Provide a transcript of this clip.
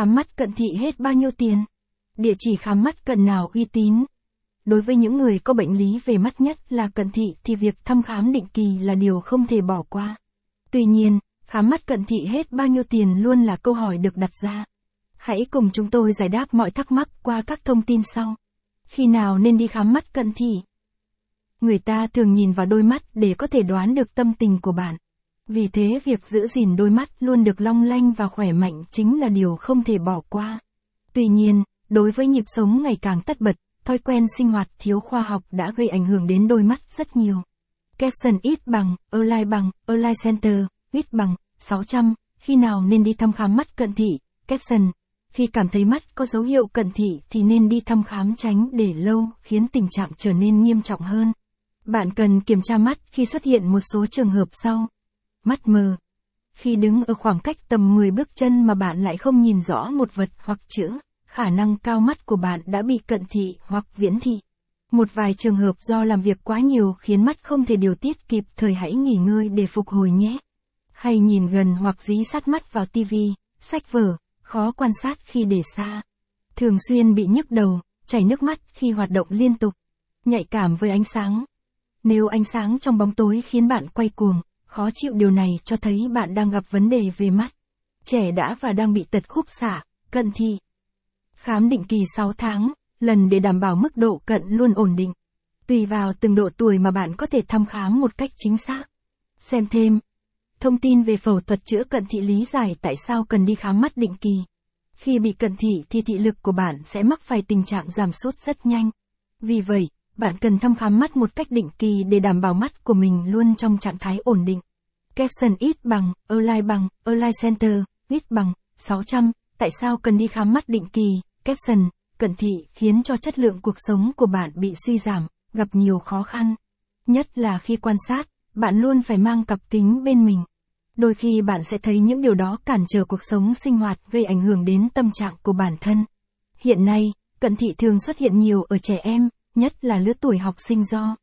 Khám mắt cận thị hết bao nhiêu tiền? Địa chỉ khám mắt cận nào uy tín? Đối với những người có bệnh lý về mắt nhất là cận thị thì việc thăm khám định kỳ là điều không thể bỏ qua. Tuy nhiên, khám mắt cận thị hết bao nhiêu tiền luôn là câu hỏi được đặt ra. Hãy cùng chúng tôi giải đáp mọi thắc mắc qua các thông tin sau. Khi nào nên đi khám mắt cận thị? Người ta thường nhìn vào đôi mắt để có thể đoán được tâm tình của bạn. Vì thế việc giữ gìn đôi mắt luôn được long lanh và khỏe mạnh chính là điều không thể bỏ qua. Tuy nhiên, đối với nhịp sống ngày càng tất bật, thói quen sinh hoạt thiếu khoa học đã gây ảnh hưởng đến đôi mắt rất nhiều. Capson ít bằng, Align bằng, Align Center, ít bằng, 600, khi nào nên đi thăm khám mắt cận thị, Capson. Khi cảm thấy mắt có dấu hiệu cận thị thì nên đi thăm khám tránh để lâu, khiến tình trạng trở nên nghiêm trọng hơn. Bạn cần kiểm tra mắt khi xuất hiện một số trường hợp sau. Mắt mờ. Khi đứng ở khoảng cách tầm 10 bước chân mà bạn lại không nhìn rõ một vật hoặc chữ, khả năng cao mắt của bạn đã bị cận thị hoặc viễn thị. Một vài trường hợp do làm việc quá nhiều khiến mắt không thể điều tiết kịp thời hãy nghỉ ngơi để phục hồi nhé. Hay nhìn gần hoặc dí sát mắt vào tivi, sách vở, khó quan sát khi để xa. Thường xuyên bị nhức đầu, chảy nước mắt khi hoạt động liên tục. Nhạy cảm với ánh sáng. Nếu ánh sáng trong bóng tối khiến bạn quay cuồng, khó chịu điều này cho thấy bạn đang gặp vấn đề về mắt. Trẻ đã và đang bị tật khúc xạ, cận thị. Khám định kỳ 6 tháng, lần để đảm bảo mức độ cận luôn ổn định. Tùy vào từng độ tuổi mà bạn có thể thăm khám một cách chính xác. Xem thêm. Thông tin về phẫu thuật chữa cận thị lý giải tại sao cần đi khám mắt định kỳ. Khi bị cận thị thì thị lực của bạn sẽ mắc phải tình trạng giảm sút rất nhanh. Vì vậy, bạn cần thăm khám mắt một cách định kỳ để đảm bảo mắt của mình luôn trong trạng thái ổn định. Capson ít bằng, Align bằng, Align Center, ít bằng, 600. Tại sao cần đi khám mắt định kỳ? Capson, cận thị khiến cho chất lượng cuộc sống của bạn bị suy giảm, gặp nhiều khó khăn. Nhất là khi quan sát, bạn luôn phải mang cặp kính bên mình. Đôi khi bạn sẽ thấy những điều đó cản trở cuộc sống sinh hoạt gây ảnh hưởng đến tâm trạng của bản thân. Hiện nay, cận thị thường xuất hiện nhiều ở trẻ em, nhất là lứa tuổi học sinh do